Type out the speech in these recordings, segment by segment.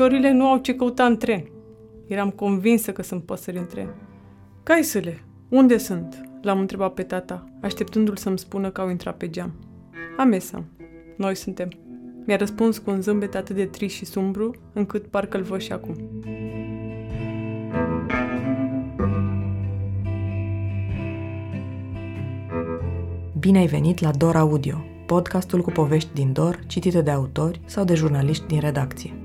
Ciorile nu au ce căuta în tren. Eram convinsă că sunt păsări în tren. Caisele, unde sunt? L-am întrebat pe tata, așteptându-l să-mi spună că au intrat pe geam. Amesa. Noi suntem. Mi-a răspuns cu un zâmbet atât de trist și sumbru, încât parcă îl văd și acum. Bine ai venit la Dor Audio, podcastul cu povești din Dor, citite de autori sau de jurnaliști din redacție.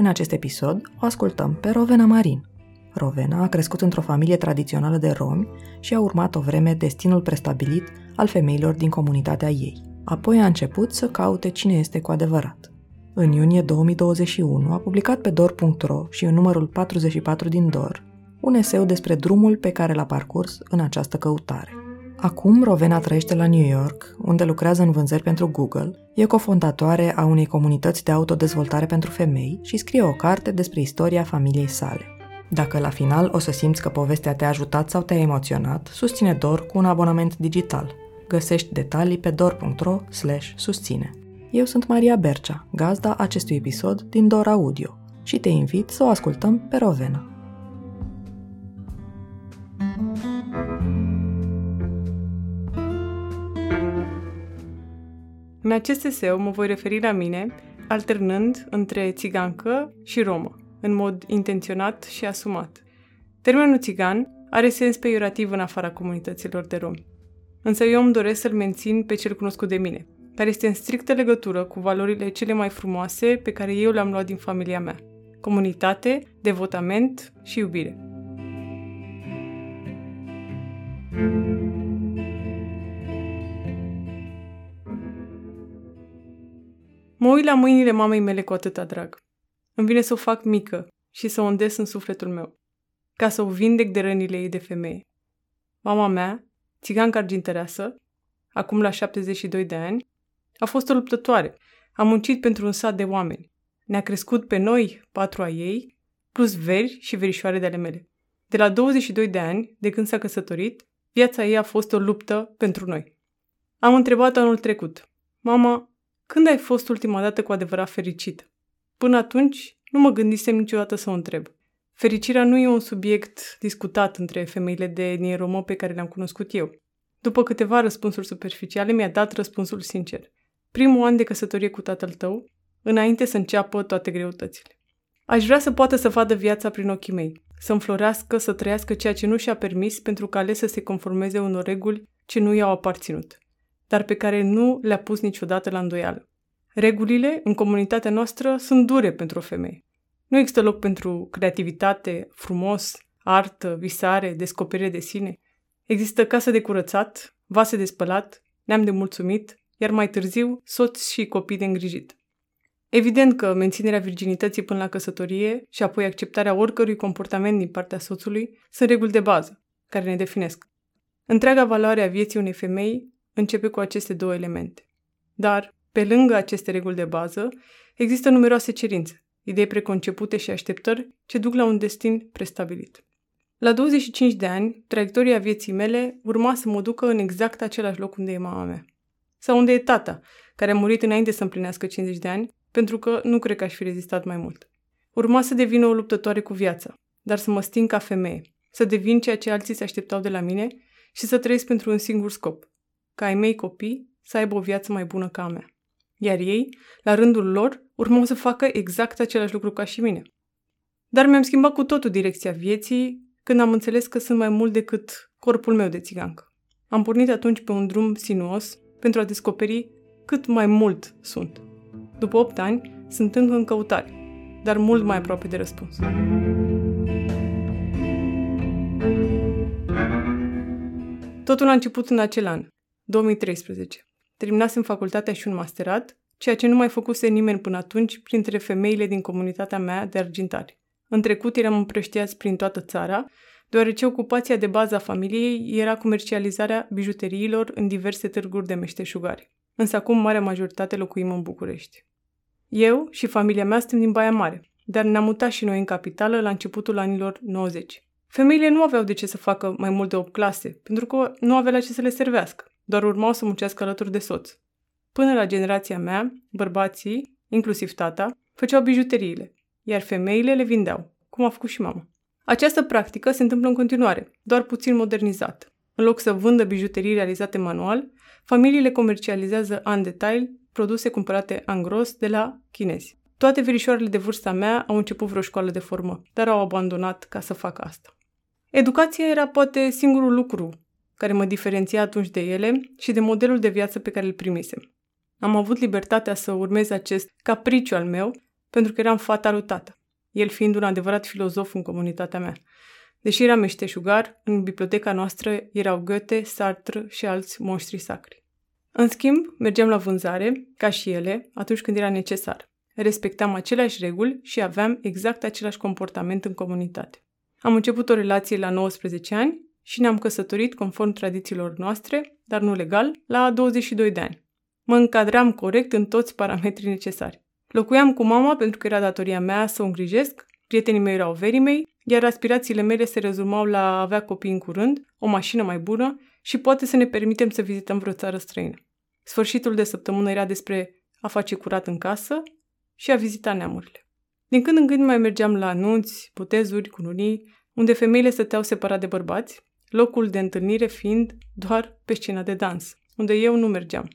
În acest episod o ascultăm pe Rovena Marin. Rovena a crescut într-o familie tradițională de romi și a urmat o vreme destinul prestabilit al femeilor din comunitatea ei. Apoi a început să caute cine este cu adevărat. În iunie 2021 a publicat pe dor.ro și în numărul 44 din Dor un eseu despre drumul pe care l-a parcurs în această căutare. Acum Rovena trăiește la New York, unde lucrează în vânzări pentru Google, e cofondatoare a unei comunități de autodezvoltare pentru femei și scrie o carte despre istoria familiei sale. Dacă la final o să simți că povestea te-a ajutat sau te-a emoționat, susține Dor cu un abonament digital. Găsești detalii pe dor.ro susține. Eu sunt Maria Bercea, gazda acestui episod din Dor Audio și te invit să o ascultăm pe Rovena. În acest eseu mă voi referi la mine, alternând între țigancă și romă, în mod intenționat și asumat. Termenul țigan are sens peiorativ în afara comunităților de romi. Însă eu îmi doresc să-l mențin pe cel cunoscut de mine, care este în strictă legătură cu valorile cele mai frumoase pe care eu le-am luat din familia mea. Comunitate, devotament și iubire. Mă uit la mâinile mamei mele cu atâta drag. Îmi vine să o fac mică și să o îndes în sufletul meu, ca să o vindec de rănile ei de femeie. Mama mea, țigancă argintăreasă, acum la 72 de ani, a fost o luptătoare. A muncit pentru un sat de oameni. Ne-a crescut pe noi, patru a ei, plus veri și verișoare de ale mele. De la 22 de ani, de când s-a căsătorit, viața ei a fost o luptă pentru noi. Am întrebat anul trecut. Mama, când ai fost ultima dată cu adevărat fericit? Până atunci, nu mă gândisem niciodată să o întreb. Fericirea nu e un subiect discutat între femeile de etnie romă pe care le-am cunoscut eu. După câteva răspunsuri superficiale, mi-a dat răspunsul sincer. Primul an de căsătorie cu tatăl tău, înainte să înceapă toate greutățile. Aș vrea să poată să vadă viața prin ochii mei, să înflorească, să trăiască ceea ce nu și-a permis pentru că ales să se conformeze unor reguli ce nu i-au aparținut dar pe care nu le-a pus niciodată la îndoială. Regulile în comunitatea noastră sunt dure pentru o femeie. Nu există loc pentru creativitate, frumos, artă, visare, descoperire de sine. Există casă de curățat, vase de spălat, neam de mulțumit, iar mai târziu soți și copii de îngrijit. Evident că menținerea virginității până la căsătorie și apoi acceptarea oricărui comportament din partea soțului sunt reguli de bază, care ne definesc. Întreaga valoare a vieții unei femei începe cu aceste două elemente. Dar, pe lângă aceste reguli de bază, există numeroase cerințe, idei preconcepute și așteptări ce duc la un destin prestabilit. La 25 de ani, traiectoria vieții mele urma să mă ducă în exact același loc unde e mama mea. Sau unde e tata, care a murit înainte să împlinească 50 de ani, pentru că nu cred că aș fi rezistat mai mult. Urma să devină o luptătoare cu viața, dar să mă sting ca femeie, să devin ceea ce alții se așteptau de la mine și să trăiesc pentru un singur scop, ca ai mei copii să aibă o viață mai bună ca a mea. Iar ei, la rândul lor, urmau să facă exact același lucru ca și mine. Dar mi-am schimbat cu totul direcția vieții când am înțeles că sunt mai mult decât corpul meu de țigancă. Am pornit atunci pe un drum sinuos pentru a descoperi cât mai mult sunt. După 8 ani, sunt încă în căutare, dar mult mai aproape de răspuns. Totul a început în acel an, 2013. Terminasem facultatea și un masterat, ceea ce nu mai făcuse nimeni până atunci printre femeile din comunitatea mea de argintari. În trecut eram împrăștiați prin toată țara, deoarece ocupația de bază a familiei era comercializarea bijuteriilor în diverse târguri de meșteșugari. Însă acum marea majoritate locuim în București. Eu și familia mea suntem din Baia Mare, dar ne-am mutat și noi în capitală la începutul anilor 90. Femeile nu aveau de ce să facă mai mult de 8 clase, pentru că nu avea la ce să le servească doar urmau să muncească alături de soț. Până la generația mea, bărbații, inclusiv tata, făceau bijuteriile, iar femeile le vindeau, cum a făcut și mama. Această practică se întâmplă în continuare, doar puțin modernizat. În loc să vândă bijuterii realizate manual, familiile comercializează în detail produse cumpărate în gros de la chinezi. Toate verișoarele de vârsta mea au început vreo școală de formă, dar au abandonat ca să facă asta. Educația era poate singurul lucru care mă diferenția atunci de ele și de modelul de viață pe care îl primisem. Am avut libertatea să urmez acest capriciu al meu pentru că eram fata lui tată, el fiind un adevărat filozof în comunitatea mea. Deși eram meșteșugar, în biblioteca noastră erau Goethe, Sartre și alți monștri sacri. În schimb, mergeam la vânzare, ca și ele, atunci când era necesar. Respectam aceleași reguli și aveam exact același comportament în comunitate. Am început o relație la 19 ani și ne-am căsătorit conform tradițiilor noastre, dar nu legal, la 22 de ani. Mă încadram corect în toți parametrii necesari. Locuiam cu mama pentru că era datoria mea să o îngrijesc, prietenii mei erau verii mei, iar aspirațiile mele se rezumau la a avea copii în curând, o mașină mai bună și poate să ne permitem să vizităm vreo țară străină. Sfârșitul de săptămână era despre a face curat în casă și a vizita neamurile. Din când în când mai mergeam la anunți, botezuri, cununii, unde femeile stăteau separat de bărbați, locul de întâlnire fiind doar pe scena de dans, unde eu nu mergeam.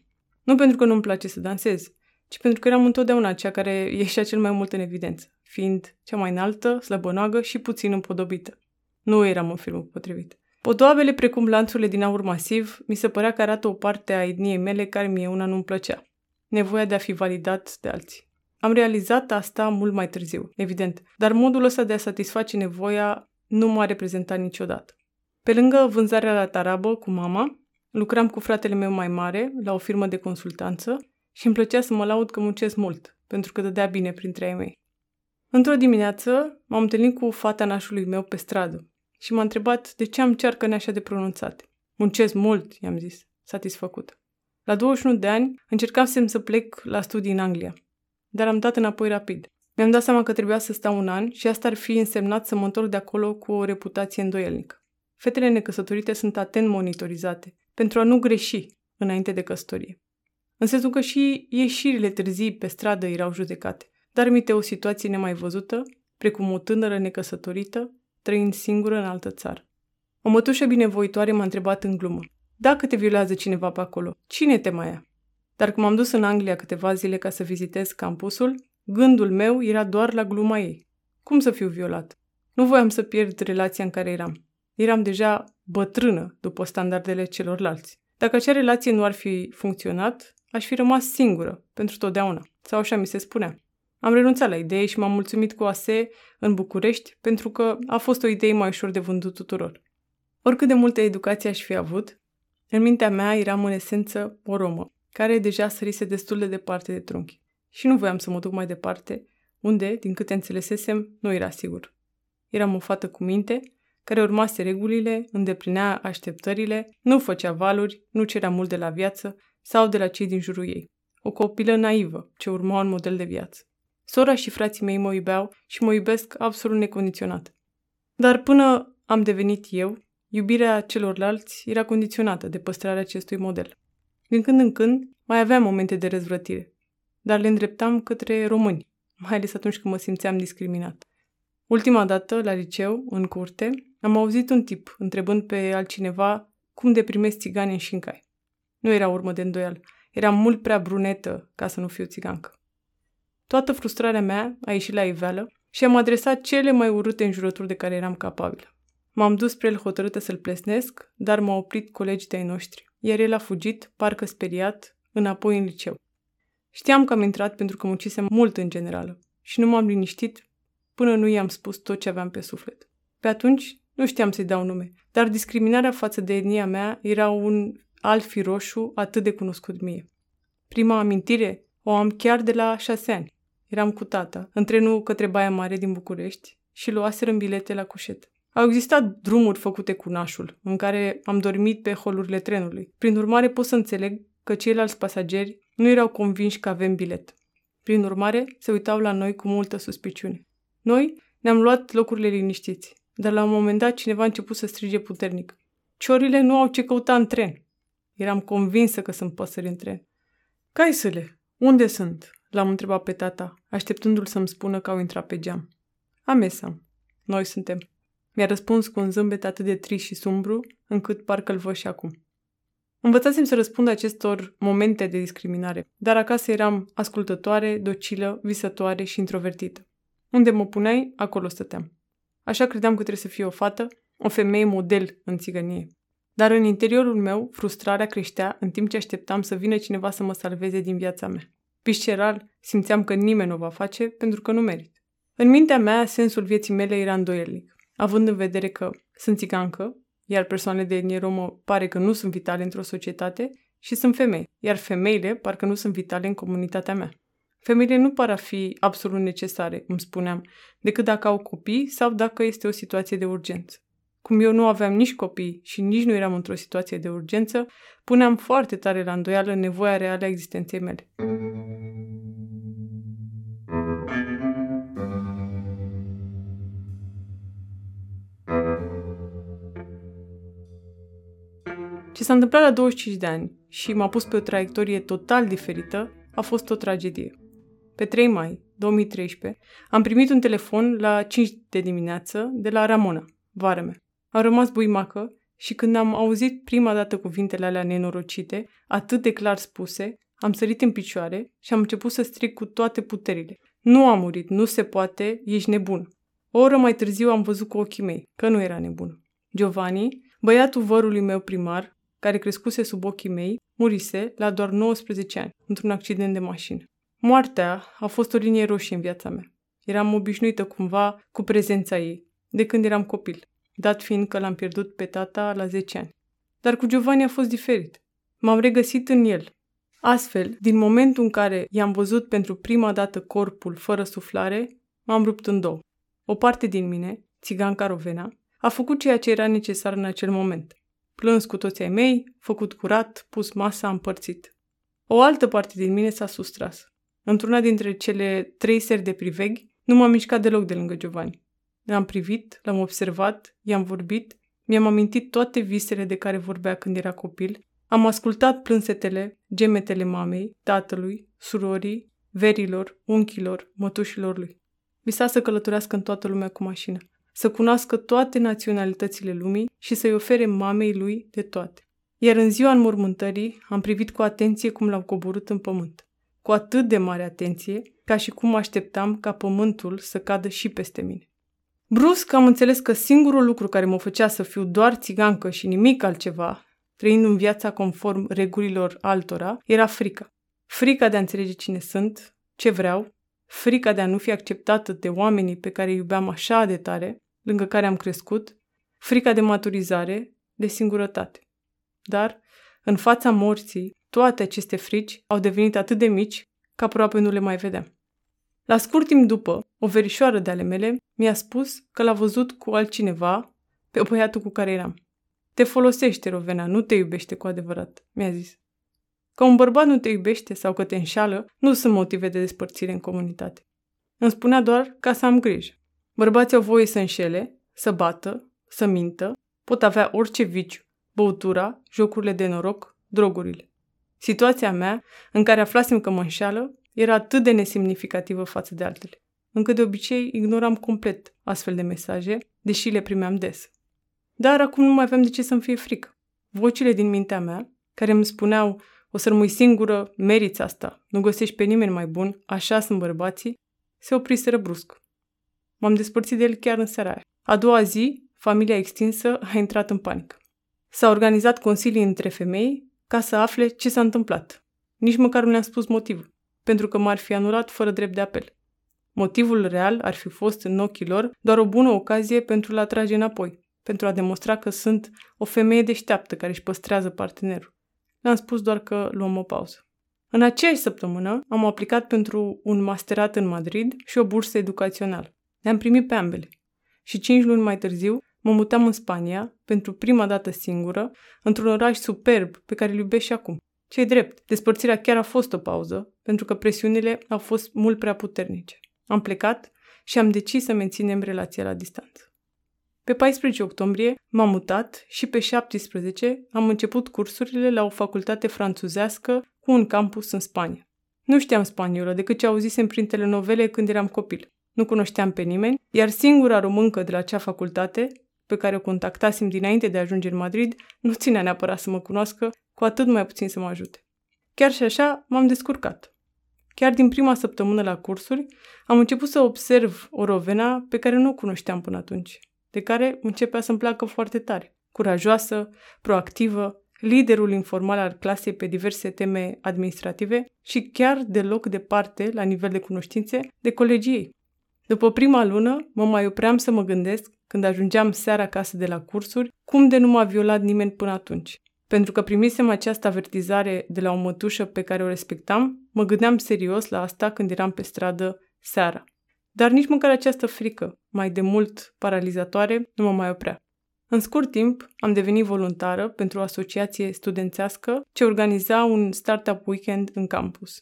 Nu pentru că nu-mi place să dansez, ci pentru că eram întotdeauna cea care ieșea cel mai mult în evidență, fiind cea mai înaltă, slăbănoagă și puțin împodobită. Nu eram în filmul potrivit. Podoabele, precum lanțurile din aur masiv, mi se părea că arată o parte a etniei mele care mie una nu-mi plăcea. Nevoia de a fi validat de alții. Am realizat asta mult mai târziu, evident, dar modul ăsta de a satisface nevoia nu m-a reprezentat niciodată. Pe lângă vânzarea la tarabă cu mama, lucram cu fratele meu mai mare la o firmă de consultanță și îmi plăcea să mă laud că muncesc mult, pentru că dădea bine printre ei mei. Într-o dimineață m-am întâlnit cu fata nașului meu pe stradă și m-a întrebat de ce am cearcă așa de pronunțate. Muncesc mult, i-am zis, satisfăcut. La 21 de ani încercam să plec la studii în Anglia, dar am dat înapoi rapid. Mi-am dat seama că trebuia să stau un an și asta ar fi însemnat să mă întorc de acolo cu o reputație îndoielnică. Fetele necăsătorite sunt atent monitorizate, pentru a nu greși înainte de căsătorie. În sensul că și ieșirile târzii pe stradă erau judecate, dar mite o situație nemai văzută, precum o tânără necăsătorită, trăind singură în altă țară. O mătușă binevoitoare m-a întrebat în glumă. Dacă te violează cineva pe acolo, cine te mai ia? Dar cum am dus în Anglia câteva zile ca să vizitez campusul, gândul meu era doar la gluma ei. Cum să fiu violat? Nu voiam să pierd relația în care eram. Eram deja bătrână după standardele celorlalți. Dacă acea relație nu ar fi funcționat, aș fi rămas singură, pentru totdeauna. Sau așa mi se spunea. Am renunțat la idee și m-am mulțumit cu ASE în București pentru că a fost o idee mai ușor de vândut tuturor. Oricât de multă educație aș fi avut, în mintea mea eram în esență o romă, care deja sărise destul de departe de trunchi. Și nu voiam să mă duc mai departe, unde, din câte înțelesesem, nu era sigur. Eram o fată cu minte, care urmase regulile, îndeplinea așteptările, nu făcea valuri, nu cerea mult de la viață sau de la cei din jurul ei. O copilă naivă, ce urma un model de viață. Sora și frații mei mă iubeau și mă iubesc absolut necondiționat. Dar până am devenit eu, iubirea celorlalți era condiționată de păstrarea acestui model. Din când în când mai aveam momente de răzvrătire, dar le îndreptam către români, mai ales atunci când mă simțeam discriminat. Ultima dată, la liceu, în curte, am auzit un tip întrebând pe altcineva cum deprimesc țigani în șincai. Nu era urmă de îndoială. Eram mult prea brunetă ca să nu fiu țigancă. Toată frustrarea mea a ieșit la iveală și am adresat cele mai urâte înjurături de care eram capabilă. M-am dus spre el hotărâtă să-l plesnesc, dar m-au oprit colegii de-ai noștri, iar el a fugit, parcă speriat, înapoi în liceu. Știam că am intrat pentru că muncisem mult în generală și nu m-am liniștit până nu i-am spus tot ce aveam pe suflet. Pe atunci nu știam să-i dau nume, dar discriminarea față de etnia mea era un alt fi roșu atât de cunoscut mie. Prima amintire o am chiar de la șase ani. Eram cu tata, în trenul către Baia Mare din București și luaserăm bilete la cușet. Au existat drumuri făcute cu nașul, în care am dormit pe holurile trenului. Prin urmare, pot să înțeleg că ceilalți pasageri nu erau convinși că avem bilet. Prin urmare, se uitau la noi cu multă suspiciune. Noi ne-am luat locurile liniștiți, dar la un moment dat cineva a început să strige puternic. Ciorile nu au ce căuta în tren. Eram convinsă că sunt păsări în tren. Caisele, unde sunt? L-am întrebat pe tata, așteptându-l să-mi spună că au intrat pe geam. Amesam. Noi suntem. Mi-a răspuns cu un zâmbet atât de trist și sumbru, încât parcă-l văd și acum. Învățasem să răspund acestor momente de discriminare, dar acasă eram ascultătoare, docilă, visătoare și introvertită. Unde mă puneai, acolo stăteam. Așa credeam că trebuie să fiu o fată, o femeie model în țigănie. Dar în interiorul meu, frustrarea creștea în timp ce așteptam să vină cineva să mă salveze din viața mea. Visceral, simțeam că nimeni nu o va face pentru că nu merit. În mintea mea, sensul vieții mele era îndoielnic, având în vedere că sunt țigancă, iar persoanele de etnie romă pare că nu sunt vitale într-o societate, și sunt femei, iar femeile parcă nu sunt vitale în comunitatea mea. Femeile nu par a fi absolut necesare, îmi spuneam, decât dacă au copii sau dacă este o situație de urgență. Cum eu nu aveam nici copii și nici nu eram într-o situație de urgență, puneam foarte tare la îndoială nevoia reală a existenței mele. Ce s-a întâmplat la 25 de ani și m-a pus pe o traiectorie total diferită a fost o tragedie. Pe 3 mai 2013 am primit un telefon la 5 de dimineață de la Ramona, vară mea. Am rămas buimacă și când am auzit prima dată cuvintele alea nenorocite, atât de clar spuse, am sărit în picioare și am început să strig cu toate puterile. Nu am murit, nu se poate, ești nebun. O oră mai târziu am văzut cu ochii mei că nu era nebun. Giovanni, băiatul vărului meu primar, care crescuse sub ochii mei, murise la doar 19 ani, într-un accident de mașină. Moartea a fost o linie roșie în viața mea. Eram obișnuită cumva cu prezența ei, de când eram copil, dat fiind că l-am pierdut pe tata la 10 ani. Dar cu Giovanni a fost diferit. M-am regăsit în el. Astfel, din momentul în care i-am văzut pentru prima dată corpul fără suflare, m-am rupt în două. O parte din mine, țiganca Rovena, a făcut ceea ce era necesar în acel moment. Plâns cu toți ai mei, făcut curat, pus masa, împărțit. O altă parte din mine s-a sustras. Într-una dintre cele trei seri de priveghi, nu m-am mișcat deloc de lângă Giovanni. L-am privit, l-am observat, i-am vorbit, mi-am amintit toate visele de care vorbea când era copil, am ascultat plânsetele, gemetele mamei, tatălui, surorii, verilor, unchilor, mătușilor lui. Visa să călătorească în toată lumea cu mașină, să cunoască toate naționalitățile lumii și să-i ofere mamei lui de toate. Iar în ziua înmormântării am privit cu atenție cum l-au coborât în pământ cu atât de mare atenție, ca și cum așteptam ca pământul să cadă și peste mine. Brusc am înțeles că singurul lucru care mă făcea să fiu doar țigancă și nimic altceva, trăind în viața conform regulilor altora, era frica. Frica de a înțelege cine sunt, ce vreau, frica de a nu fi acceptată de oamenii pe care îi iubeam așa de tare, lângă care am crescut, frica de maturizare, de singurătate. Dar, în fața morții, toate aceste frici au devenit atât de mici că aproape nu le mai vedeam. La scurt timp după, o verișoară de ale mele mi-a spus că l-a văzut cu altcineva pe băiatul cu care eram. Te folosește, Rovena, nu te iubește cu adevărat, mi-a zis. Că un bărbat nu te iubește sau că te înșală, nu sunt motive de despărțire în comunitate. Îmi spunea doar ca să am grijă. Bărbații au voie să înșele, să bată, să mintă, pot avea orice viciu, băutura, jocurile de noroc, drogurile. Situația mea, în care aflasem că mă înșeală, era atât de nesemnificativă față de altele, încât de obicei ignoram complet astfel de mesaje, deși le primeam des. Dar acum nu mai aveam de ce să-mi fie frică. Vocile din mintea mea, care îmi spuneau, o să rămâi singură, meriți asta, nu găsești pe nimeni mai bun, așa sunt bărbații, se opriseră brusc. M-am despărțit de el chiar în seara aia. A doua zi, familia extinsă a intrat în panică. S-a organizat consilii între femei ca să afle ce s-a întâmplat. Nici măcar nu ne-a spus motivul, pentru că m-ar fi anulat fără drept de apel. Motivul real ar fi fost, în ochii lor, doar o bună ocazie pentru a trage înapoi, pentru a demonstra că sunt o femeie deșteaptă care își păstrează partenerul. Le-am spus doar că luăm o pauză. În aceeași săptămână am aplicat pentru un masterat în Madrid și o bursă educațională. Le-am primit pe ambele. Și cinci luni mai târziu Mă mutam în Spania, pentru prima dată singură, într-un oraș superb pe care îl iubesc și acum. ce drept, despărțirea chiar a fost o pauză, pentru că presiunile au fost mult prea puternice. Am plecat și am decis să menținem relația la distanță. Pe 14 octombrie m-am mutat și pe 17 am început cursurile la o facultate franțuzească cu un campus în Spania. Nu știam spaniolă decât ce auzisem prin telenovele când eram copil. Nu cunoșteam pe nimeni, iar singura româncă de la acea facultate, pe care o contactasem dinainte de a ajunge în Madrid, nu ținea neapărat să mă cunoască, cu atât mai puțin să mă ajute. Chiar și așa m-am descurcat. Chiar din prima săptămână la cursuri, am început să observ o rovena pe care nu o cunoșteam până atunci, de care începea să-mi placă foarte tare. Curajoasă, proactivă, liderul informal al clasei pe diverse teme administrative și chiar deloc departe, la nivel de cunoștințe, de colegii ei. După prima lună, mă mai opream să mă gândesc, când ajungeam seara acasă de la cursuri, cum de nu m-a violat nimeni până atunci. Pentru că primisem această avertizare de la o mătușă pe care o respectam, mă gândeam serios la asta când eram pe stradă seara. Dar nici măcar această frică, mai de mult paralizatoare, nu mă mai oprea. În scurt timp, am devenit voluntară pentru o asociație studențească ce organiza un startup weekend în campus.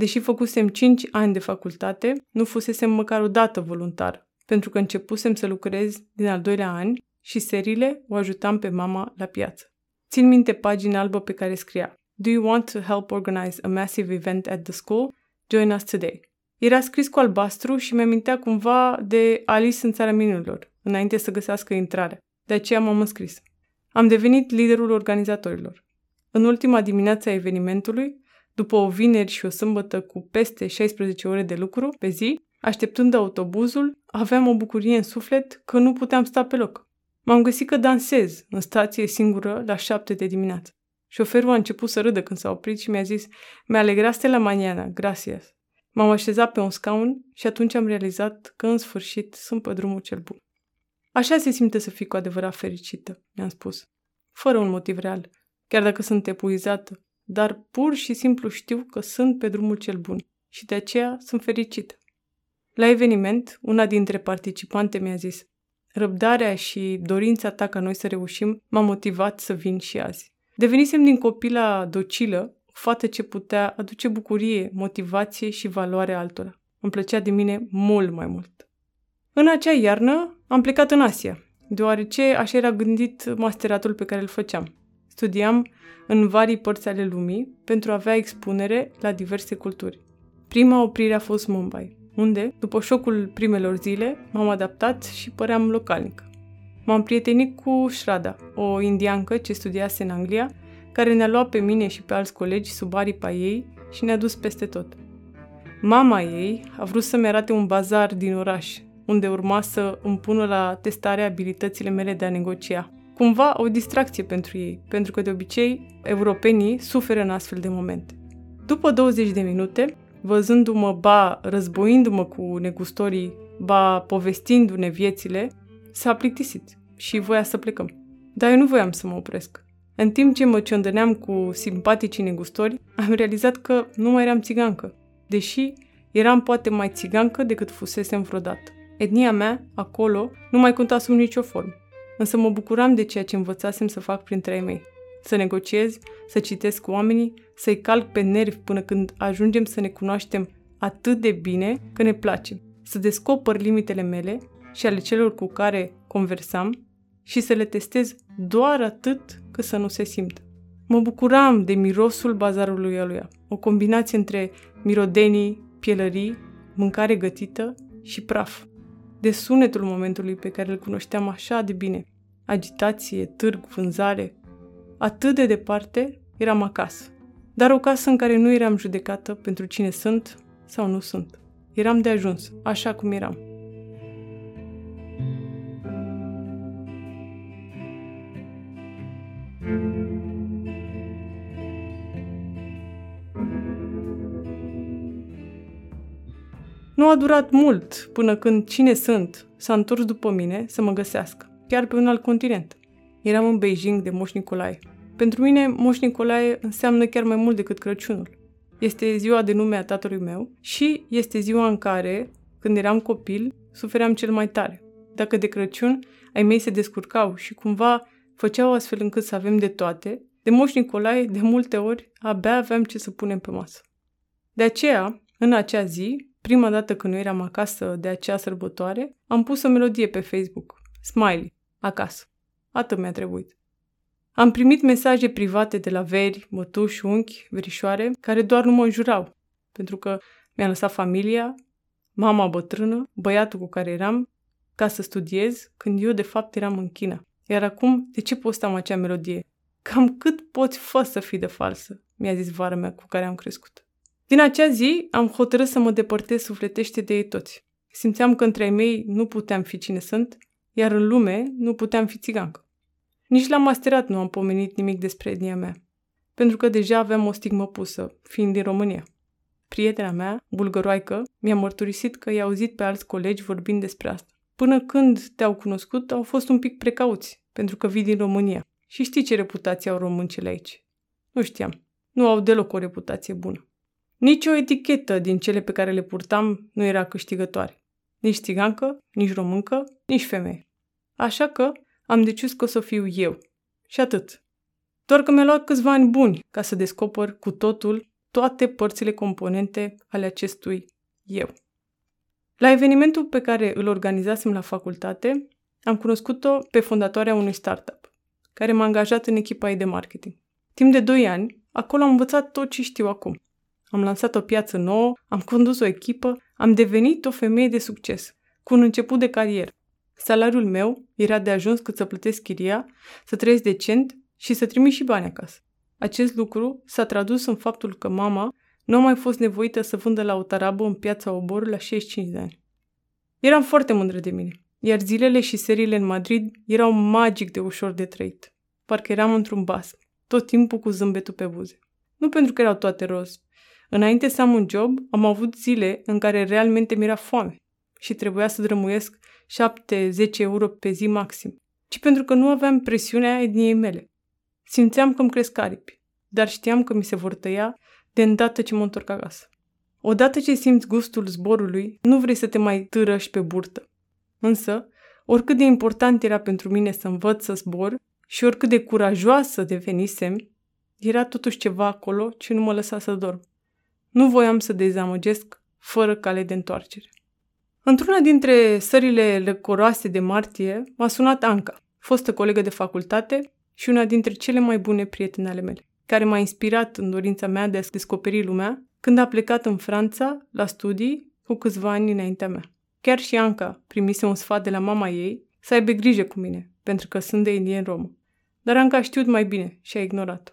Deși făcusem 5 ani de facultate, nu fusesem măcar o dată voluntar, pentru că începusem să lucrez din al doilea an și seriile o ajutam pe mama la piață. Țin minte pagina albă pe care scria Do you want to help organize a massive event at the school? Join us today. Era scris cu albastru și mi-amintea cumva de Alice în țara minunilor, înainte să găsească intrare. De aceea m-am înscris. Am devenit liderul organizatorilor. În ultima dimineață a evenimentului, după o vineri și o sâmbătă cu peste 16 ore de lucru pe zi, așteptând autobuzul, aveam o bucurie în suflet că nu puteam sta pe loc. M-am găsit că dansez în stație singură la șapte de dimineață. Șoferul a început să râdă când s-a oprit și mi-a zis Me alegraste la mañana, gracias. M-am așezat pe un scaun și atunci am realizat că în sfârșit sunt pe drumul cel bun. Așa se simte să fii cu adevărat fericită, mi-am spus. Fără un motiv real, chiar dacă sunt epuizată, dar pur și simplu știu că sunt pe drumul cel bun și de aceea sunt fericită. La eveniment, una dintre participante mi-a zis Răbdarea și dorința ta ca noi să reușim m-a motivat să vin și azi. Devenisem din copila docilă o fată ce putea aduce bucurie, motivație și valoare altora. Îmi plăcea de mine mult mai mult. În acea iarnă am plecat în Asia, deoarece așa era gândit masteratul pe care îl făceam. Studiam în vari părți ale lumii pentru a avea expunere la diverse culturi. Prima oprire a fost Mumbai, unde, după șocul primelor zile, m-am adaptat și păream localnic. M-am prietenit cu Shrada, o indiancă ce studiase în Anglia, care ne-a luat pe mine și pe alți colegi sub aripa ei și ne-a dus peste tot. Mama ei a vrut să-mi arate un bazar din oraș, unde urma să îmi pună la testare abilitățile mele de a negocia. Cumva o distracție pentru ei, pentru că de obicei europenii suferă în astfel de momente. După 20 de minute, văzându-mă ba războindu-mă cu negustorii, ba povestindu-ne viețile, s-a plictisit și voia să plecăm. Dar eu nu voiam să mă opresc. În timp ce mă ciondăneam cu simpaticii negustori, am realizat că nu mai eram țigancă, deși eram poate mai țigancă decât fusesem vreodată. Etnia mea, acolo, nu mai conta sub nicio formă. Însă mă bucuram de ceea ce învățasem să fac printre ei mei. Să negociez, să citesc cu oamenii, să-i calc pe nervi până când ajungem să ne cunoaștem atât de bine că ne place. Să descoper limitele mele și ale celor cu care conversam și să le testez doar atât cât să nu se simtă. Mă bucuram de mirosul bazarului aluia, o combinație între mirodenii, pielării, mâncare gătită și praf de sunetul momentului pe care îl cunoșteam așa de bine. Agitație, târg, vânzare. Atât de departe eram acasă. Dar o casă în care nu eram judecată pentru cine sunt sau nu sunt. Eram de ajuns, așa cum eram. Nu a durat mult până când cine sunt s-a întors după mine să mă găsească, chiar pe un alt continent. Eram în Beijing de Moș Nicolae. Pentru mine, Moș Nicolae înseamnă chiar mai mult decât Crăciunul. Este ziua de nume a tatălui meu și este ziua în care, când eram copil, sufeream cel mai tare. Dacă de Crăciun ai mei se descurcau și cumva făceau astfel încât să avem de toate, de Moș Nicolae, de multe ori, abia aveam ce să punem pe masă. De aceea, în acea zi, Prima dată când nu eram acasă de acea sărbătoare, am pus o melodie pe Facebook. Smiley. Acasă. Atât mi-a trebuit. Am primit mesaje private de la veri, mătuși, unchi, verișoare, care doar nu mă înjurau, pentru că mi-a lăsat familia, mama bătrână, băiatul cu care eram, ca să studiez, când eu de fapt eram în China. Iar acum, de ce postam acea melodie? Cam cât poți fă să fii de falsă, mi-a zis vara mea cu care am crescut. Din acea zi am hotărât să mă depărtez sufletește de ei toți. Simțeam că între ei mei nu puteam fi cine sunt, iar în lume nu puteam fi țigancă. Nici la masterat nu am pomenit nimic despre etnia mea, pentru că deja aveam o stigmă pusă, fiind din România. Prietena mea, bulgăroaică, mi-a mărturisit că i-a auzit pe alți colegi vorbind despre asta. Până când te-au cunoscut, au fost un pic precauți, pentru că vii din România. Și știi ce reputație au româncele aici. Nu știam. Nu au deloc o reputație bună. Nici o etichetă din cele pe care le purtam nu era câștigătoare. Nici țigancă, nici româncă, nici femeie. Așa că am decis că o să fiu eu. Și atât. Doar că mi-a luat câțiva ani buni ca să descoper cu totul toate părțile componente ale acestui eu. La evenimentul pe care îl organizasem la facultate, am cunoscut-o pe fondatoarea unui startup, care m-a angajat în echipa ei de marketing. Timp de 2 ani, acolo am învățat tot ce știu acum. Am lansat o piață nouă, am condus o echipă, am devenit o femeie de succes, cu un început de carieră. Salariul meu era de ajuns cât să plătesc chiria, să trăiesc decent și să trimit și bani acasă. Acest lucru s-a tradus în faptul că mama nu a mai fost nevoită să vândă la o tarabă în piața Obor la 65 de ani. Eram foarte mândră de mine, iar zilele și seriile în Madrid erau magic de ușor de trăit. Parcă eram într-un bas, tot timpul cu zâmbetul pe buze. Nu pentru că erau toate roz. Înainte să am un job, am avut zile în care realmente mi-era foame și trebuia să drămuiesc 7-10 euro pe zi maxim, ci pentru că nu aveam presiunea etniei mele. Simțeam că îmi cresc aripi, dar știam că mi se vor tăia de îndată ce mă întorc acasă. Odată ce simți gustul zborului, nu vrei să te mai târăși pe burtă. Însă, oricât de important era pentru mine să învăț să zbor și oricât de curajoasă devenisem, era totuși ceva acolo ce nu mă lăsa să dorm. Nu voiam să dezamăgesc fără cale de întoarcere. Într-una dintre sările lăcoroase de martie m-a sunat Anca, fostă colegă de facultate și una dintre cele mai bune prietene ale mele, care m-a inspirat în dorința mea de a descoperi lumea când a plecat în Franța la studii cu câțiva ani înaintea mea. Chiar și Anca primise un sfat de la mama ei să aibă grijă cu mine, pentru că sunt de indien romă. Dar Anca a știut mai bine și a ignorat-o.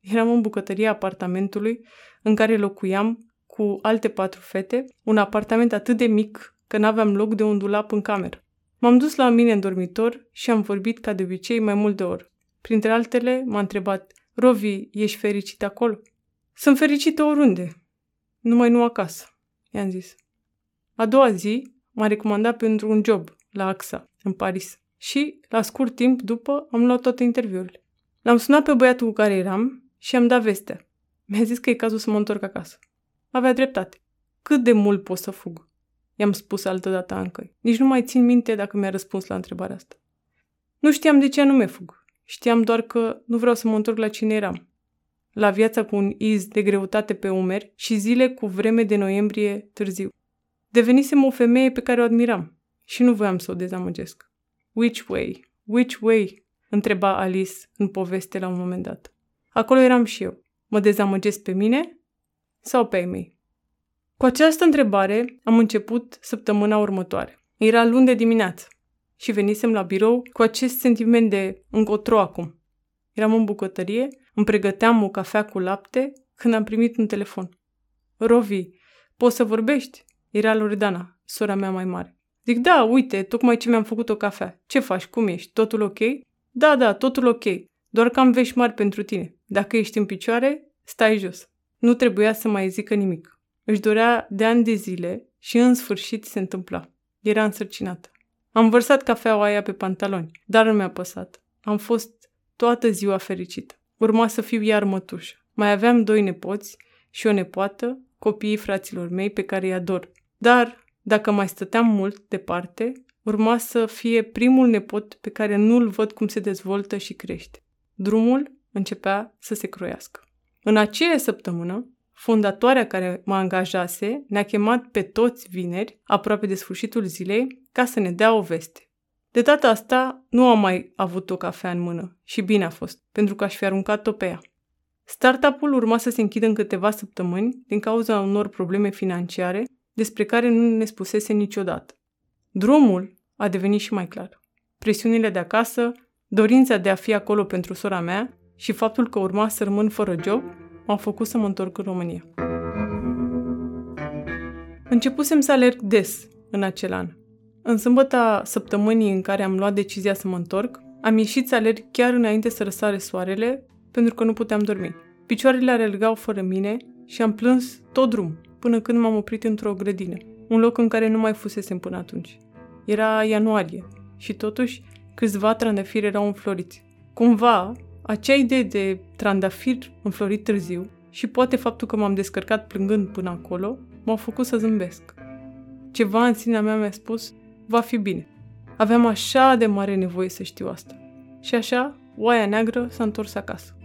Eram în bucătăria apartamentului în care locuiam cu alte patru fete, un apartament atât de mic că n-aveam loc de un dulap în cameră. M-am dus la mine în dormitor și am vorbit ca de obicei mai mult de ori. Printre altele, m-a întrebat, Rovi, ești fericit acolo? Sunt fericită oriunde, numai nu acasă, i-am zis. A doua zi m-a recomandat pentru un job la AXA, în Paris. Și, la scurt timp după, am luat toate interviurile. L-am sunat pe băiatul cu care eram și am dat vestea. Mi-a zis că e cazul să mă întorc acasă. Avea dreptate. Cât de mult pot să fug? I-am spus altă dată încă. Nici nu mai țin minte dacă mi-a răspuns la întrebarea asta. Nu știam de ce anume fug. Știam doar că nu vreau să mă întorc la cine eram. La viața cu un iz de greutate pe umeri și zile cu vreme de noiembrie târziu. Devenisem o femeie pe care o admiram și nu voiam să o dezamăgesc. Which way? Which way? întreba Alice în poveste la un moment dat. Acolo eram și eu. Mă dezamăgesc pe mine sau pe ei mei? Cu această întrebare am început săptămâna următoare. Era luni de dimineață și venisem la birou cu acest sentiment de încotro acum. Eram în bucătărie, îmi pregăteam o cafea cu lapte când am primit un telefon. Rovi, poți să vorbești? Era Loredana, sora mea mai mare. Zic, da, uite, tocmai ce mi-am făcut o cafea. Ce faci? Cum ești? Totul ok? Da, da, totul ok. Doar că am vești mari pentru tine. Dacă ești în picioare, stai jos. Nu trebuia să mai zică nimic. Își dorea de ani de zile și în sfârșit se întâmpla. Era însărcinată. Am vărsat cafeaua aia pe pantaloni, dar nu mi-a păsat. Am fost toată ziua fericită. Urma să fiu iar mătușă. Mai aveam doi nepoți și o nepoată, copiii fraților mei pe care îi ador. Dar, dacă mai stăteam mult departe, urma să fie primul nepot pe care nu-l văd cum se dezvoltă și crește. Drumul începea să se croiască. În aceea săptămână, fondatoarea care mă angajase ne-a chemat pe toți vineri, aproape de sfârșitul zilei, ca să ne dea o veste. De data asta nu am mai avut o cafea în mână și bine a fost, pentru că aș fi aruncat-o pe ea. Startup-ul urma să se închidă în câteva săptămâni din cauza unor probleme financiare despre care nu ne spusese niciodată. Drumul a devenit și mai clar. Presiunile de acasă, dorința de a fi acolo pentru sora mea și faptul că urma să rămân fără job m-au făcut să mă întorc în România. Începusem să alerg des în acel an. În sâmbăta săptămânii în care am luat decizia să mă întorc, am ieșit să alerg chiar înainte să răsare soarele, pentru că nu puteam dormi. Picioarele alergau fără mine și am plâns tot drum, până când m-am oprit într-o grădină, un loc în care nu mai fusesem până atunci. Era ianuarie și totuși câțiva trandafiri erau înfloriți. Cumva, acea idee de trandafir înflorit târziu și poate faptul că m-am descărcat plângând până acolo, m-au făcut să zâmbesc. Ceva în sinea mea mi-a spus, va fi bine. Aveam așa de mare nevoie să știu asta. Și așa, oaia neagră s-a întors acasă.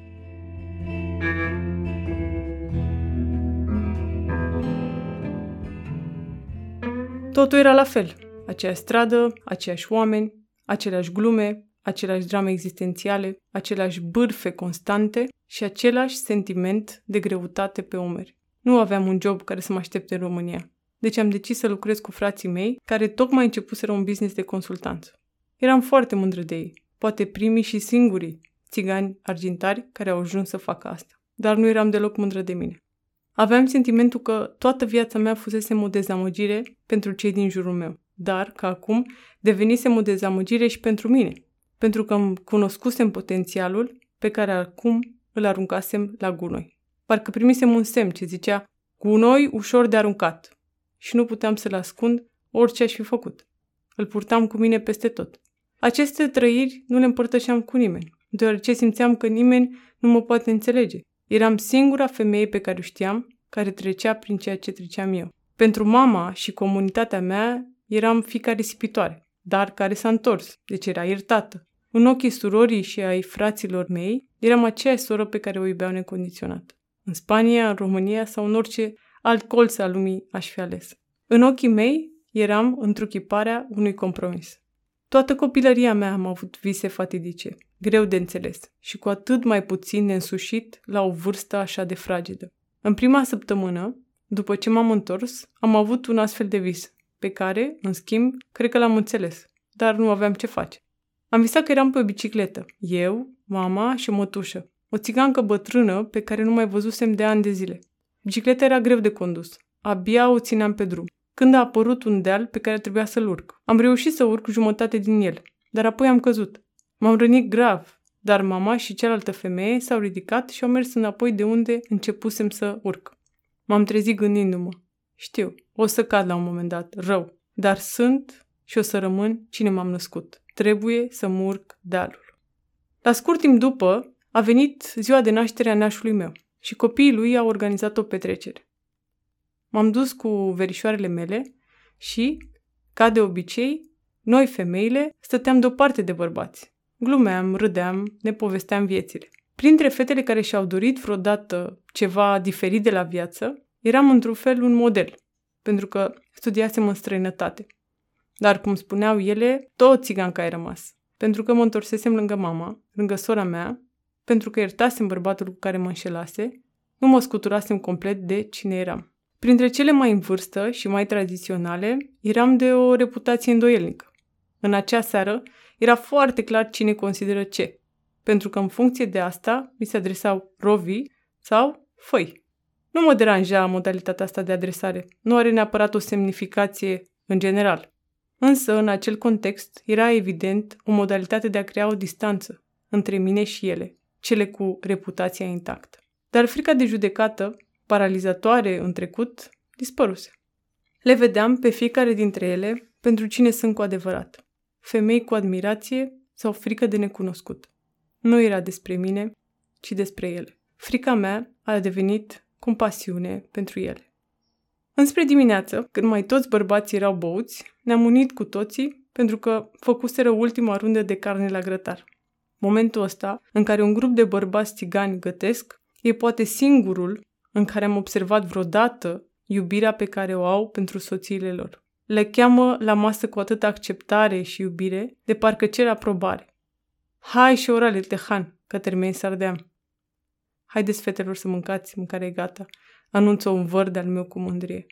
Totul era la fel. Aceeași stradă, aceiași oameni, aceleași glume, aceleași drame existențiale, aceleași bârfe constante și același sentiment de greutate pe umeri. Nu aveam un job care să mă aștepte în România. Deci am decis să lucrez cu frații mei, care tocmai începuseră un business de consultanță. Eram foarte mândră de ei, poate primii și singurii țigani argintari care au ajuns să facă asta. Dar nu eram deloc mândră de mine. Aveam sentimentul că toată viața mea fusese o dezamăgire pentru cei din jurul meu, dar că acum devenisem o dezamăgire și pentru mine, pentru că îmi cunoscusem potențialul pe care acum îl aruncasem la gunoi. Parcă primisem un semn ce zicea gunoi ușor de aruncat și nu puteam să-l ascund orice aș fi făcut. Îl purtam cu mine peste tot. Aceste trăiri nu le împărtășeam cu nimeni, deoarece simțeam că nimeni nu mă poate înțelege. Eram singura femeie pe care o știam care trecea prin ceea ce treceam eu. Pentru mama și comunitatea mea eram fica risipitoare, dar care s-a întors, deci era iertată. În ochii surorii și ai fraților mei, eram aceeași soră pe care o iubeau necondiționat. În Spania, în România sau în orice alt colț al lumii aș fi ales. În ochii mei eram întruchiparea unui compromis. Toată copilăria mea am avut vise fatidice, greu de înțeles și cu atât mai puțin de însușit la o vârstă așa de fragedă. În prima săptămână, după ce m-am întors, am avut un astfel de vis, pe care, în schimb, cred că l-am înțeles, dar nu aveam ce face. Am visat că eram pe o bicicletă, eu, mama și o mătușă, o țigancă bătrână pe care nu mai văzusem de ani de zile. Bicicleta era greu de condus. Abia o țineam pe drum. Când a apărut un deal pe care trebuia să-l urc. Am reușit să urc jumătate din el, dar apoi am căzut. M-am rănit grav, dar mama și cealaltă femeie s-au ridicat și au mers înapoi de unde începusem să urc. M-am trezit gândindu-mă. Știu, o să cad la un moment dat, rău, dar sunt și o să rămân cine m-am născut. Trebuie să mă urc dealul. La scurt timp după, a venit ziua de naștere a nașului meu și copiii lui au organizat o petrecere. M-am dus cu verișoarele mele și, ca de obicei, noi femeile stăteam deoparte de bărbați. Glumeam, râdeam, ne povesteam viețile. Printre fetele care și-au dorit vreodată ceva diferit de la viață, eram într-un fel un model, pentru că studiasem în străinătate. Dar, cum spuneau ele, tot țiganca ai rămas. Pentru că mă întorsesem lângă mama, lângă sora mea pentru că iertasem bărbatul cu care mă înșelase, nu mă scuturasem complet de cine eram. Printre cele mai în vârstă și mai tradiționale, eram de o reputație îndoielnică. În acea seară, era foarte clar cine consideră ce, pentru că în funcție de asta mi se adresau rovi sau făi. Nu mă deranja modalitatea asta de adresare, nu are neapărat o semnificație în general. Însă, în acel context, era evident o modalitate de a crea o distanță între mine și ele, cele cu reputația intactă. Dar frica de judecată, paralizatoare în trecut, dispăruse. Le vedeam pe fiecare dintre ele pentru cine sunt cu adevărat. Femei cu admirație sau frică de necunoscut. Nu era despre mine, ci despre ele. Frica mea a devenit compasiune pentru ele. Înspre dimineață, când mai toți bărbații erau băuți, ne-am unit cu toții pentru că făcuseră ultima rundă de carne la grătar. Momentul ăsta, în care un grup de bărbați țigani gătesc, e poate singurul în care am observat vreodată iubirea pe care o au pentru soțiile lor. le cheamă la masă cu atâta acceptare și iubire, de parcă cer aprobare. Hai și orale, tehan, că termini sardeam. Haideți, fetelor, să mâncați, mâncarea e gata, anunță un văr de-al meu cu mândrie.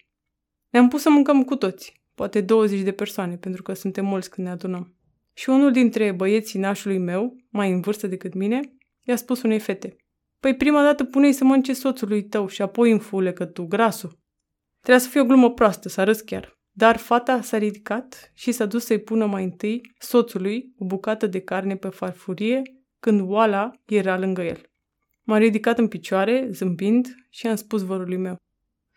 Ne-am pus să mâncăm cu toți, poate 20 de persoane, pentru că suntem mulți când ne adunăm. Și unul dintre băieții nașului meu, mai în vârstă decât mine, i-a spus unei fete. Păi prima dată pune să mănânce soțului tău și apoi în fule că tu, grasul. Trebuia să fie o glumă proastă, să râs chiar. Dar fata s-a ridicat și s-a dus să-i pună mai întâi soțului o bucată de carne pe farfurie când oala era lângă el. M-a ridicat în picioare, zâmbind, și am spus vărului meu.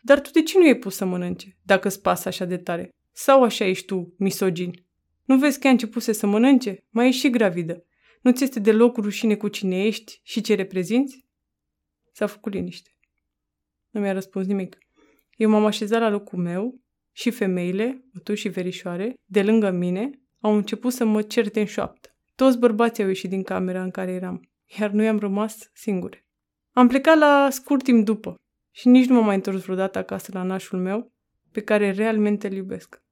Dar tu de ce nu e pus să mănânce, dacă îți pasă așa de tare? Sau așa ești tu, misogin? Nu vezi că a început să mănânce? Mai ești și gravidă. Nu ți este deloc rușine cu cine ești și ce reprezinți? S-a făcut liniște. Nu mi-a răspuns nimic. Eu m-am așezat la locul meu și femeile, mătu și verișoare, de lângă mine, au început să mă certe în șoaptă. Toți bărbații au ieșit din camera în care eram, iar noi am rămas singure. Am plecat la scurt timp după și nici nu m-am mai întors vreodată acasă la nașul meu, pe care realmente îl iubesc.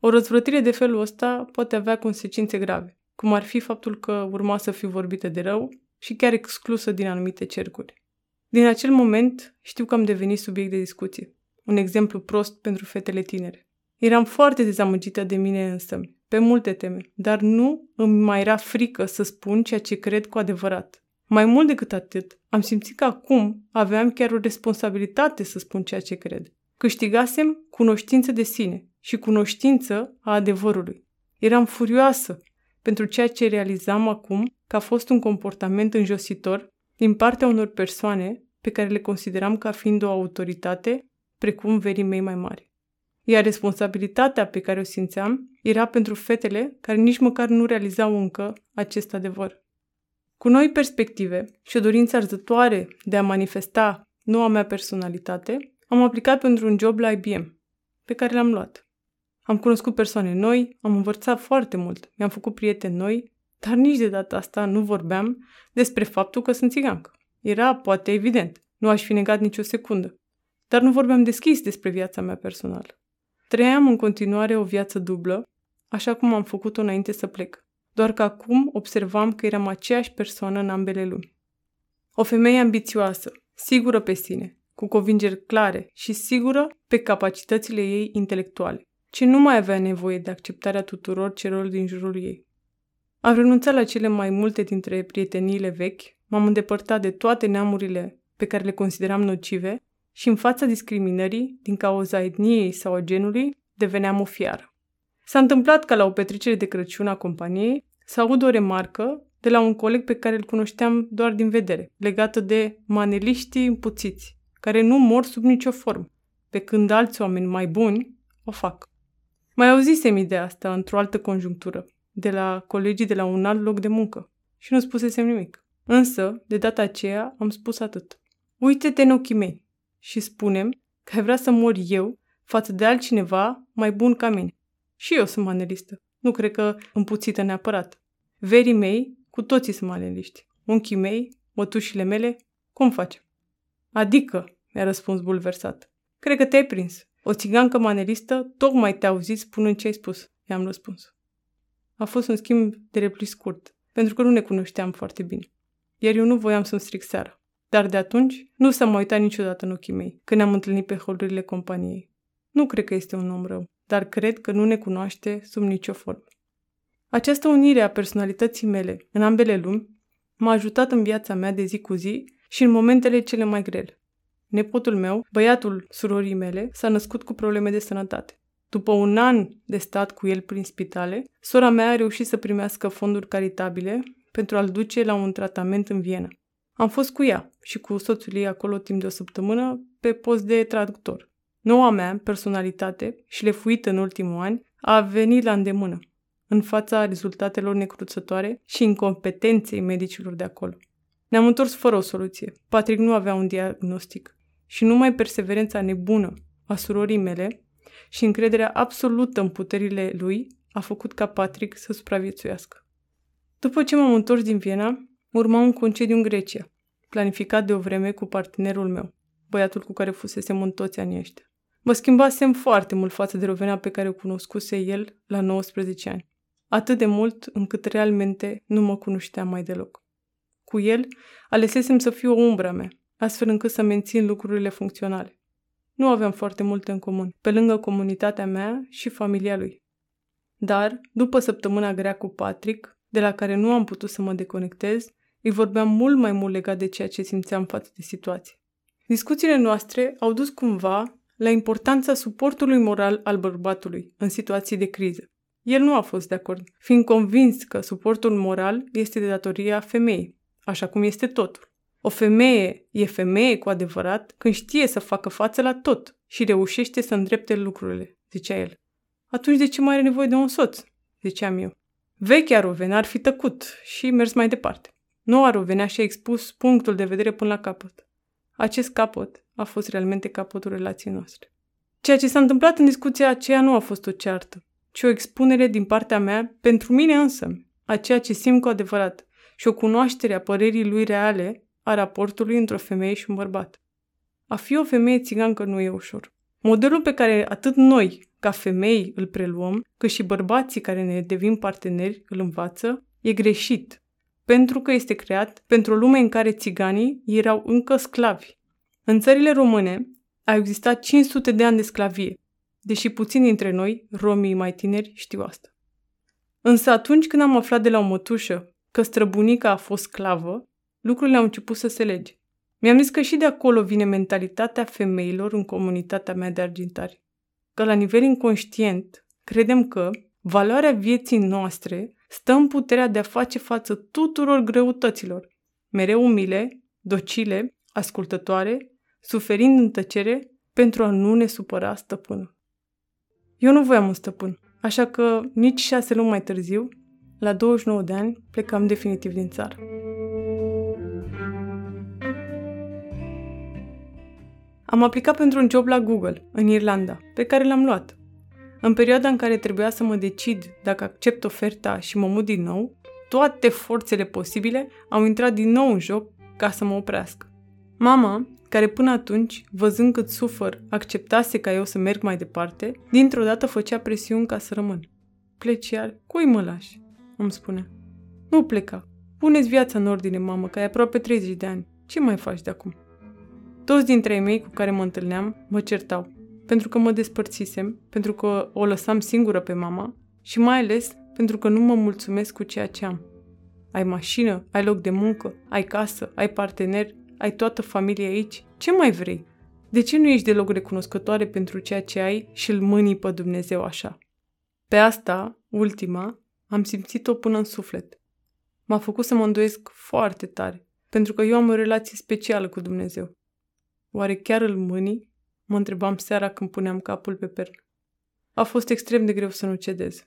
O răzvrătire de felul ăsta poate avea consecințe grave, cum ar fi faptul că urma să fiu vorbită de rău și chiar exclusă din anumite cercuri. Din acel moment știu că am devenit subiect de discuție. Un exemplu prost pentru fetele tinere. Eram foarte dezamăgită de mine însă, pe multe teme, dar nu îmi mai era frică să spun ceea ce cred cu adevărat. Mai mult decât atât, am simțit că acum aveam chiar o responsabilitate să spun ceea ce cred. Câștigasem cunoștință de sine și cunoștință a adevărului. Eram furioasă pentru ceea ce realizam acum că a fost un comportament înjositor din partea unor persoane pe care le consideram ca fiind o autoritate, precum verii mei mai mari. Iar responsabilitatea pe care o simțeam era pentru fetele care nici măcar nu realizau încă acest adevăr. Cu noi perspective și o dorință arzătoare de a manifesta noua mea personalitate, am aplicat pentru un job la IBM, pe care l-am luat. Am cunoscut persoane noi, am învățat foarte mult, mi-am făcut prieteni noi, dar nici de data asta nu vorbeam despre faptul că sunt țigancă. Era, poate, evident. Nu aș fi negat nicio secundă. Dar nu vorbeam deschis despre viața mea personală. Trăiam în continuare o viață dublă, așa cum am făcut-o înainte să plec. Doar că acum observam că eram aceeași persoană în ambele lumi. O femeie ambițioasă, sigură pe sine, cu convingeri clare și sigură pe capacitățile ei intelectuale, ce nu mai avea nevoie de acceptarea tuturor celor din jurul ei. Am renunțat la cele mai multe dintre prieteniile vechi, m-am îndepărtat de toate neamurile pe care le consideram nocive și în fața discriminării, din cauza etniei sau a genului, deveneam o fiară. S-a întâmplat ca la o petrecere de Crăciun a companiei să aud o remarcă de la un coleg pe care îl cunoșteam doar din vedere, legată de maneliștii împuțiți, care nu mor sub nicio formă, pe când alți oameni mai buni o fac. Mai auzisem ideea asta într-o altă conjunctură, de la colegii de la un alt loc de muncă, și nu spusesem nimic. Însă, de data aceea, am spus atât. Uite-te în ochii mei și spunem că ai vrea să mor eu față de altcineva mai bun ca mine. Și eu sunt manelistă. Nu cred că împuțită neapărat. Verii mei, cu toții sunt maneliști. Unchii mei, mătușile mele, cum facem? Adică, mi-a răspuns bulversat. Cred că te-ai prins. O țigancă manelistă tocmai te-a auzit spunând ce ai spus, i-am răspuns. A fost un schimb de repli scurt, pentru că nu ne cunoșteam foarte bine. Iar eu nu voiam să-mi stric seara. Dar de atunci nu s-a mai uitat niciodată în ochii mei, când ne-am întâlnit pe holurile companiei. Nu cred că este un om rău, dar cred că nu ne cunoaște sub nicio formă. Această unire a personalității mele în ambele lumi m-a ajutat în viața mea de zi cu zi și în momentele cele mai grele. Nepotul meu, băiatul surorii mele, s-a născut cu probleme de sănătate. După un an de stat cu el prin spitale, sora mea a reușit să primească fonduri caritabile pentru a-l duce la un tratament în Viena. Am fost cu ea și cu soțul ei acolo timp de o săptămână pe post de traductor. Noua mea personalitate, șlefuită în ultimul an, a venit la îndemână, în fața rezultatelor necruțătoare și incompetenței medicilor de acolo. Ne-am întors fără o soluție. Patrick nu avea un diagnostic și numai perseverența nebună a surorii mele și încrederea absolută în puterile lui a făcut ca Patrick să supraviețuiască. După ce m-am întors din Viena, urma un concediu în Grecia, planificat de o vreme cu partenerul meu, băiatul cu care fusesem în toți anii ăștia. Mă schimbasem foarte mult față de Rovena pe care o cunoscuse el la 19 ani. Atât de mult încât realmente nu mă cunoștea mai deloc. Cu el, alesesem să fiu o umbra mea, astfel încât să mențin lucrurile funcționale. Nu aveam foarte multe în comun, pe lângă comunitatea mea și familia lui. Dar, după săptămâna grea cu Patrick, de la care nu am putut să mă deconectez, îi vorbeam mult mai mult legat de ceea ce simțeam față de situație. Discuțiile noastre au dus cumva la importanța suportului moral al bărbatului în situații de criză. El nu a fost de acord, fiind convins că suportul moral este de datoria femeii, așa cum este totul. O femeie e femeie cu adevărat când știe să facă față la tot și reușește să îndrepte lucrurile, zicea el. Atunci de ce mai are nevoie de un soț? ziceam eu. Vechea Rovena ar fi tăcut și mers mai departe. Noua Rovena și-a expus punctul de vedere până la capăt. Acest capăt a fost realmente capătul relației noastre. Ceea ce s-a întâmplat în discuția aceea nu a fost o ceartă, ci o expunere din partea mea pentru mine însă, a ceea ce simt cu adevărat și o cunoaștere a părerii lui reale a raportului între o femeie și un bărbat. A fi o femeie țigancă nu e ușor. Modelul pe care atât noi, ca femei, îl preluăm, cât și bărbații care ne devin parteneri îl învață, e greșit, pentru că este creat pentru o lume în care țiganii erau încă sclavi. În țările române a existat 500 de ani de sclavie, deși puțini dintre noi, romii mai tineri, știu asta. Însă atunci când am aflat de la o mătușă că străbunica a fost sclavă, lucrurile au început să se lege. Mi-am zis că și de acolo vine mentalitatea femeilor în comunitatea mea de argintari. Că la nivel inconștient credem că valoarea vieții noastre stă în puterea de a face față tuturor greutăților, mereu umile, docile, ascultătoare, suferind în tăcere pentru a nu ne supăra stăpânul. Eu nu voiam un stăpân, așa că nici șase luni mai târziu, la 29 de ani, plecam definitiv din țară. Am aplicat pentru un job la Google, în Irlanda, pe care l-am luat. În perioada în care trebuia să mă decid dacă accept oferta și mă mut din nou, toate forțele posibile au intrat din nou în joc ca să mă oprească. Mama, care până atunci, văzând cât sufăr, acceptase ca eu să merg mai departe, dintr-o dată făcea presiuni ca să rămân. Pleci iar? Cui mă lași? Îmi spune. Nu pleca. Puneți viața în ordine, mamă, că ai aproape 30 de ani. Ce mai faci de acum? Toți dintre ei mei cu care mă întâlneam mă certau, pentru că mă despărțisem, pentru că o lăsam singură pe mama și mai ales pentru că nu mă mulțumesc cu ceea ce am. Ai mașină, ai loc de muncă, ai casă, ai partener, ai toată familia aici. Ce mai vrei? De ce nu ești deloc recunoscătoare pentru ceea ce ai și îl mânii pe Dumnezeu așa? Pe asta, ultima, am simțit-o până în suflet. M-a făcut să mă îndoiesc foarte tare, pentru că eu am o relație specială cu Dumnezeu. Oare chiar îl mâni? Mă întrebam seara când puneam capul pe pernă. A fost extrem de greu să nu cedez,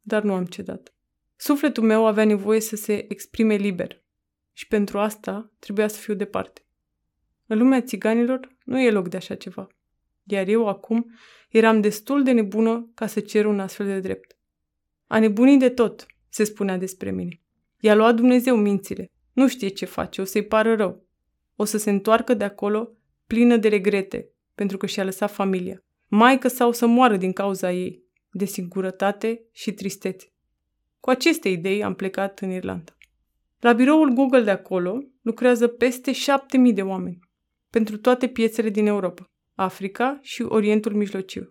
dar nu am cedat. Sufletul meu avea nevoie să se exprime liber și pentru asta trebuia să fiu departe. În lumea țiganilor nu e loc de așa ceva, iar eu acum eram destul de nebună ca să cer un astfel de drept. A nebunii de tot, se spunea despre mine. I-a luat Dumnezeu mințile. Nu știe ce face, o să-i pară rău. O să se întoarcă de acolo plină de regrete, pentru că și-a lăsat familia. Maică sau să moară din cauza ei, de singurătate și tristețe. Cu aceste idei am plecat în Irlanda. La biroul Google de acolo lucrează peste 7000 de oameni, pentru toate piețele din Europa, Africa și Orientul Mijlociu.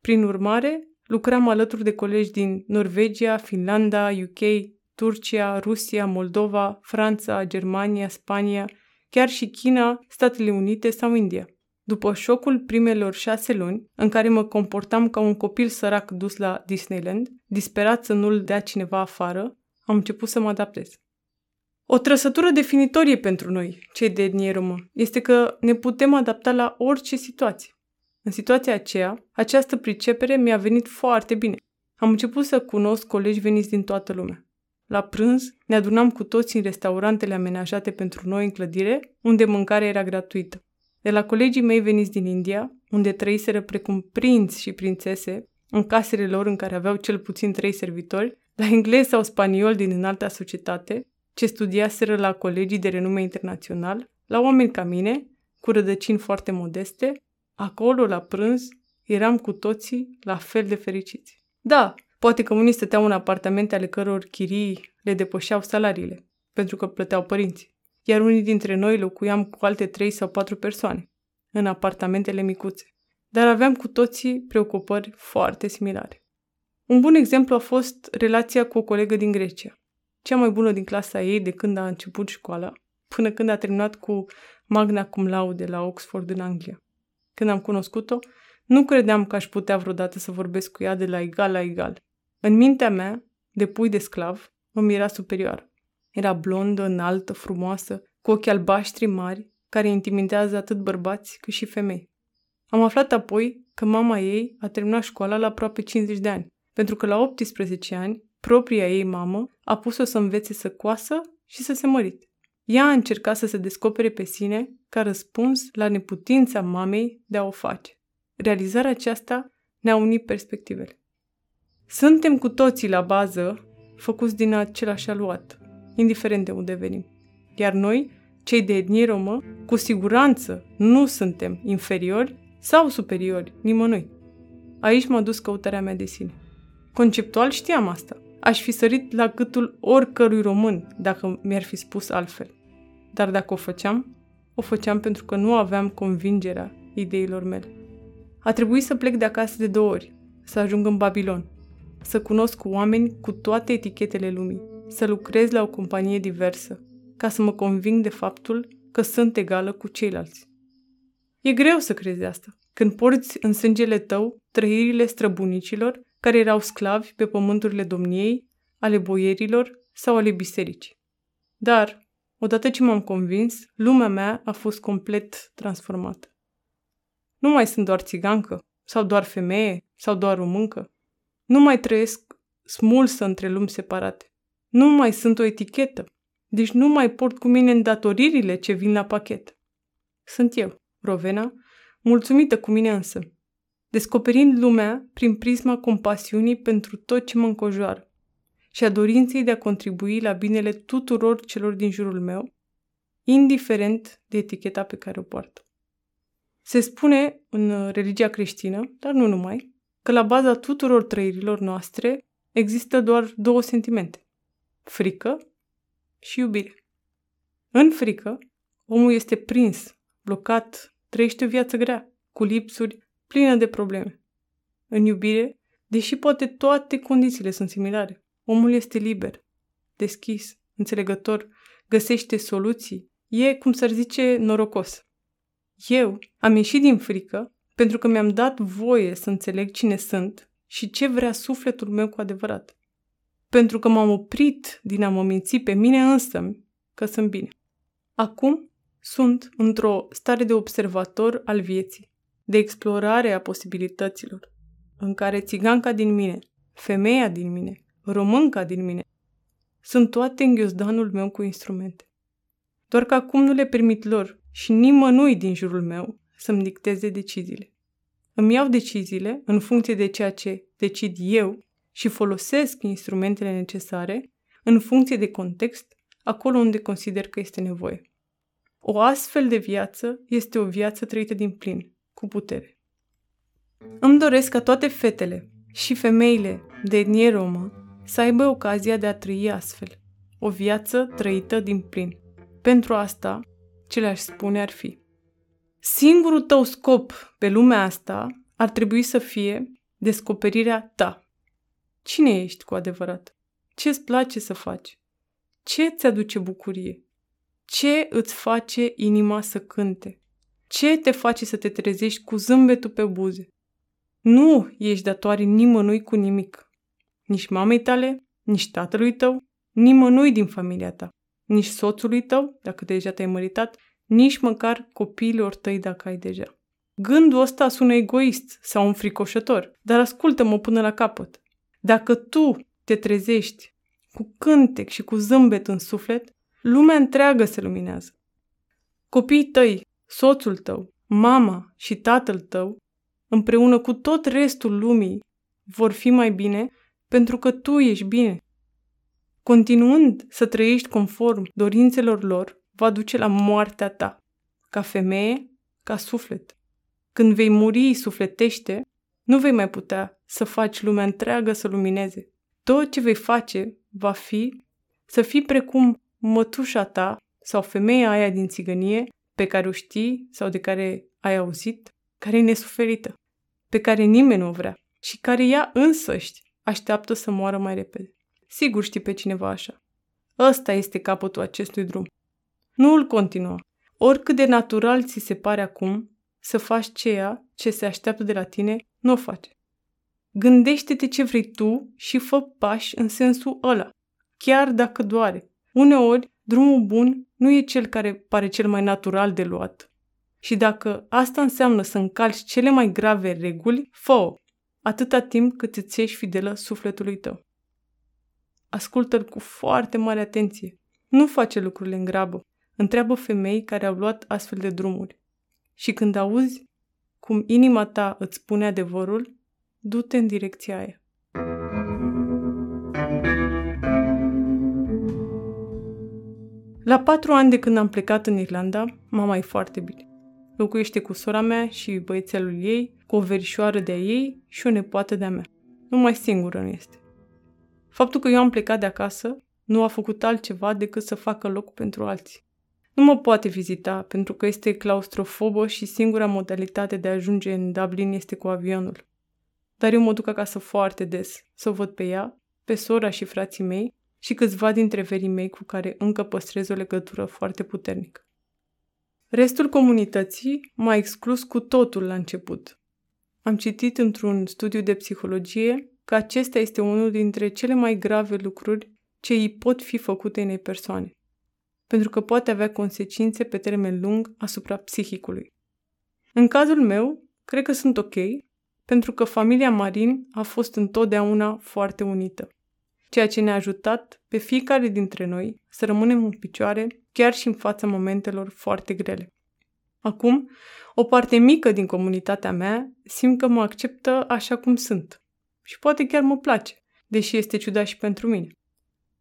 Prin urmare, lucram alături de colegi din Norvegia, Finlanda, UK, Turcia, Rusia, Moldova, Franța, Germania, Spania chiar și China, Statele Unite sau India. După șocul primelor șase luni, în care mă comportam ca un copil sărac dus la Disneyland, disperat să nu-l dea cineva afară, am început să mă adaptez. O trăsătură definitorie pentru noi, cei de etnie romă, este că ne putem adapta la orice situație. În situația aceea, această pricepere mi-a venit foarte bine. Am început să cunosc colegi veniți din toată lumea. La prânz ne adunam cu toți în restaurantele amenajate pentru noi în clădire, unde mâncarea era gratuită. De la colegii mei veniți din India, unde trăiseră precum prinți și prințese, în casele lor în care aveau cel puțin trei servitori, la englez sau spaniol din înalta societate, ce studiaseră la colegii de renume internațional, la oameni ca mine, cu rădăcini foarte modeste, acolo, la prânz, eram cu toții la fel de fericiți. Da, poate că unii stăteau în apartamente ale căror chirii le depășeau salariile, pentru că plăteau părinții, iar unii dintre noi locuiam cu alte trei sau patru persoane, în apartamentele micuțe. Dar aveam cu toții preocupări foarte similare. Un bun exemplu a fost relația cu o colegă din Grecia, cea mai bună din clasa ei de când a început școala, până când a terminat cu magna cum laude la Oxford în Anglia. Când am cunoscut-o, nu credeam că aș putea vreodată să vorbesc cu ea de la egal la egal. În mintea mea, de pui de sclav, îmi era superior. Era blondă, înaltă, frumoasă, cu ochi albaștri mari, care intimidează atât bărbați cât și femei. Am aflat apoi că mama ei a terminat școala la aproape 50 de ani, pentru că la 18 ani, propria ei mamă a pus-o să învețe să coasă și să se mărite. Ea a încercat să se descopere pe sine ca răspuns la neputința mamei de a o face. Realizarea aceasta ne-a unit perspectivele. Suntem cu toții la bază făcuți din același aluat, indiferent de unde venim. Iar noi, cei de etnie romă, cu siguranță nu suntem inferiori sau superiori nimănui. Aici m-a dus căutarea mea de sine. Conceptual știam asta. Aș fi sărit la gâtul oricărui român dacă mi-ar fi spus altfel. Dar dacă o făceam, o făceam pentru că nu aveam convingerea ideilor mele. A trebuit să plec de acasă de două ori, să ajung în Babilon, să cunosc oameni cu toate etichetele lumii, să lucrez la o companie diversă, ca să mă conving de faptul că sunt egală cu ceilalți. E greu să crezi asta, când porți în sângele tău trăirile străbunicilor care erau sclavi pe pământurile domniei, ale boierilor sau ale bisericii. Dar, odată ce m-am convins, lumea mea a fost complet transformată. Nu mai sunt doar țigancă, sau doar femeie, sau doar româncă. Nu mai trăiesc smulsă între lumi separate. Nu mai sunt o etichetă, deci nu mai port cu mine îndatoririle ce vin la pachet. Sunt eu, Rovena, mulțumită cu mine însă, descoperind lumea prin prisma compasiunii pentru tot ce mă încojoară și a dorinței de a contribui la binele tuturor celor din jurul meu, indiferent de eticheta pe care o poartă. Se spune în religia creștină, dar nu numai, că la baza tuturor trăirilor noastre există doar două sentimente, frică și iubire. În frică, omul este prins, blocat, trăiește o viață grea, cu lipsuri, plină de probleme. În iubire, deși poate toate condițiile sunt similare, omul este liber, deschis, înțelegător, găsește soluții, e, cum s-ar zice, norocos. Eu am ieșit din frică pentru că mi-am dat voie să înțeleg cine sunt și ce vrea sufletul meu cu adevărat. Pentru că m-am oprit din a mă minți pe mine însă că sunt bine. Acum sunt într-o stare de observator al vieții, de explorare a posibilităților, în care țiganca din mine, femeia din mine, românca din mine, sunt toate în ghiozdanul meu cu instrumente. Doar că acum nu le permit lor și nimănui din jurul meu să-mi dicteze deciziile. Îmi iau deciziile în funcție de ceea ce decid eu și folosesc instrumentele necesare în funcție de context, acolo unde consider că este nevoie. O astfel de viață este o viață trăită din plin, cu putere. Îmi doresc ca toate fetele și femeile de etnie romă să aibă ocazia de a trăi astfel, o viață trăită din plin. Pentru asta, ce le-aș spune ar fi Singurul tău scop pe lumea asta ar trebui să fie descoperirea ta. Cine ești cu adevărat? Ce îți place să faci? Ce îți aduce bucurie? Ce îți face inima să cânte? Ce te face să te trezești cu zâmbetul pe buze? Nu ești datoare nimănui cu nimic. Nici mamei tale, nici tatălui tău, nimănui din familia ta nici soțului tău, dacă deja te-ai măritat, nici măcar copiilor tăi dacă ai deja. Gândul ăsta sună egoist sau înfricoșător, dar ascultă-mă până la capăt. Dacă tu te trezești cu cântec și cu zâmbet în suflet, lumea întreagă se luminează. Copiii tăi, soțul tău, mama și tatăl tău, împreună cu tot restul lumii, vor fi mai bine pentru că tu ești bine Continuând să trăiești conform dorințelor lor, va duce la moartea ta, ca femeie, ca suflet. Când vei muri sufletește, nu vei mai putea să faci lumea întreagă să lumineze. Tot ce vei face va fi să fii precum mătușa ta sau femeia aia din țigănie pe care o știi sau de care ai auzit, care e nesuferită, pe care nimeni nu o vrea și care ea însăși așteaptă să moară mai repede. Sigur știi pe cineva așa. Ăsta este capătul acestui drum. Nu îl continua. Oricât de natural ți se pare acum să faci ceea ce se așteaptă de la tine, nu o face. Gândește-te ce vrei tu și fă pași în sensul ăla, chiar dacă doare. Uneori, drumul bun nu e cel care pare cel mai natural de luat. Și dacă asta înseamnă să încalci cele mai grave reguli, fă-o, atâta timp cât îți ești fidelă sufletului tău. Ascultă-l cu foarte mare atenție. Nu face lucrurile în grabă. Întreabă femei care au luat astfel de drumuri. Și când auzi cum inima ta îți spune adevărul, du-te în direcția aia. La patru ani de când am plecat în Irlanda, mama e foarte bine. Locuiește cu sora mea și băiețelul ei, cu o verișoară de-a ei și o nepoată de-a mea. Numai singură nu este. Faptul că eu am plecat de acasă nu a făcut altceva decât să facă loc pentru alții. Nu mă poate vizita pentru că este claustrofobă și singura modalitate de a ajunge în Dublin este cu avionul. Dar eu mă duc acasă foarte des să o văd pe ea, pe sora și frații mei și câțiva dintre verii mei cu care încă păstrez o legătură foarte puternică. Restul comunității m-a exclus cu totul la început. Am citit într-un studiu de psihologie că acesta este unul dintre cele mai grave lucruri ce îi pot fi făcute unei persoane, pentru că poate avea consecințe pe termen lung asupra psihicului. În cazul meu, cred că sunt ok, pentru că familia Marin a fost întotdeauna foarte unită, ceea ce ne-a ajutat pe fiecare dintre noi să rămânem în picioare chiar și în fața momentelor foarte grele. Acum, o parte mică din comunitatea mea simt că mă acceptă așa cum sunt. Și poate chiar mă place, deși este ciudat și pentru mine.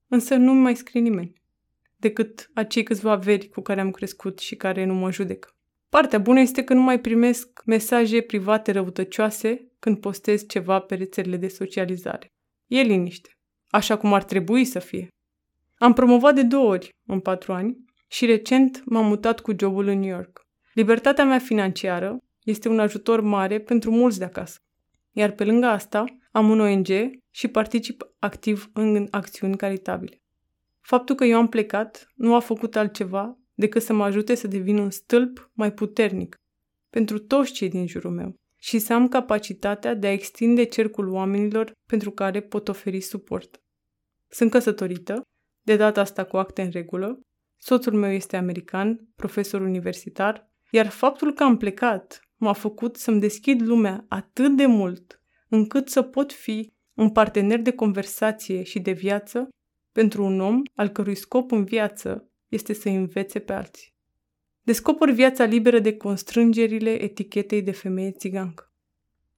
Însă nu mai scrie nimeni, decât acei câțiva veri cu care am crescut și care nu mă judecă. Partea bună este că nu mai primesc mesaje private răutăcioase când postez ceva pe rețelele de socializare. E liniște, așa cum ar trebui să fie. Am promovat de două ori în patru ani și recent m-am mutat cu jobul în New York. Libertatea mea financiară este un ajutor mare pentru mulți de acasă. Iar pe lângă asta, am un ONG și particip activ în acțiuni caritabile. Faptul că eu am plecat nu a făcut altceva decât să mă ajute să devin un stâlp mai puternic pentru toți cei din jurul meu și să am capacitatea de a extinde cercul oamenilor pentru care pot oferi suport. Sunt căsătorită, de data asta cu acte în regulă, soțul meu este american, profesor universitar, iar faptul că am plecat m-a făcut să-mi deschid lumea atât de mult încât să pot fi un partener de conversație și de viață pentru un om al cărui scop în viață este să învețe pe alții. Descoper viața liberă de constrângerile etichetei de femeie țigancă.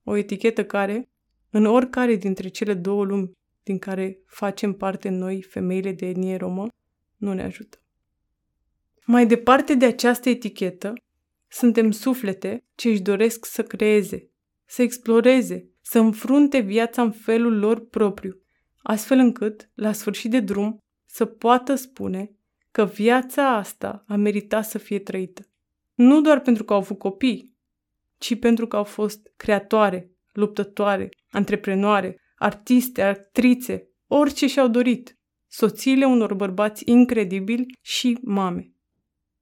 O etichetă care, în oricare dintre cele două lumi din care facem parte noi, femeile de etnie romă, nu ne ajută. Mai departe de această etichetă, suntem suflete ce își doresc să creeze, să exploreze, să înfrunte viața în felul lor propriu, astfel încât, la sfârșit de drum, să poată spune că viața asta a meritat să fie trăită. Nu doar pentru că au avut copii, ci pentru că au fost creatoare, luptătoare, antreprenoare, artiste, actrițe, orice și-au dorit, soțiile unor bărbați incredibili și mame.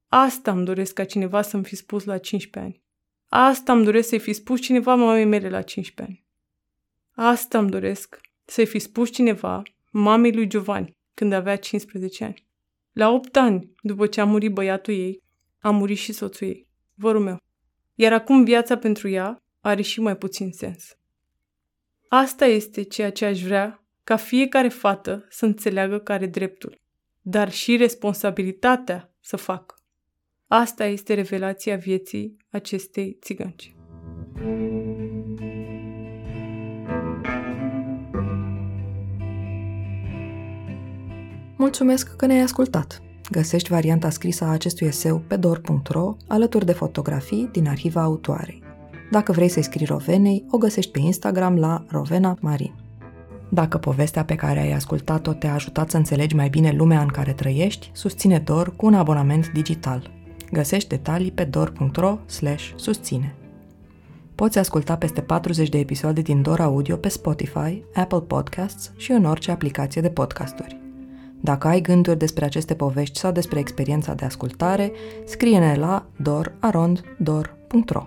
Asta îmi doresc ca cineva să-mi fi spus la 15 ani. Asta îmi doresc să-i fi spus cineva mamei mele la 15 ani. Asta îmi doresc să-i fi spus cineva mamei lui Giovanni când avea 15 ani. La 8 ani, după ce a murit băiatul ei, a murit și soțul ei, vărul meu. Iar acum viața pentru ea are și mai puțin sens. Asta este ceea ce aș vrea ca fiecare fată să înțeleagă că are dreptul, dar și responsabilitatea să facă. Asta este revelația vieții acestei țigănci. Mulțumesc că ne-ai ascultat! Găsești varianta scrisă a acestui eseu pe dor.ro alături de fotografii din arhiva autoarei. Dacă vrei să-i scrii Rovenei, o găsești pe Instagram la Rovena Marin. Dacă povestea pe care ai ascultat-o te-a ajutat să înțelegi mai bine lumea în care trăiești, susține DOR cu un abonament digital. Găsești detalii pe dor.ro susține. Poți asculta peste 40 de episoade din Dor Audio pe Spotify, Apple Podcasts și în orice aplicație de podcasturi. Dacă ai gânduri despre aceste povești sau despre experiența de ascultare, scrie-ne la dor.arond.dor.ro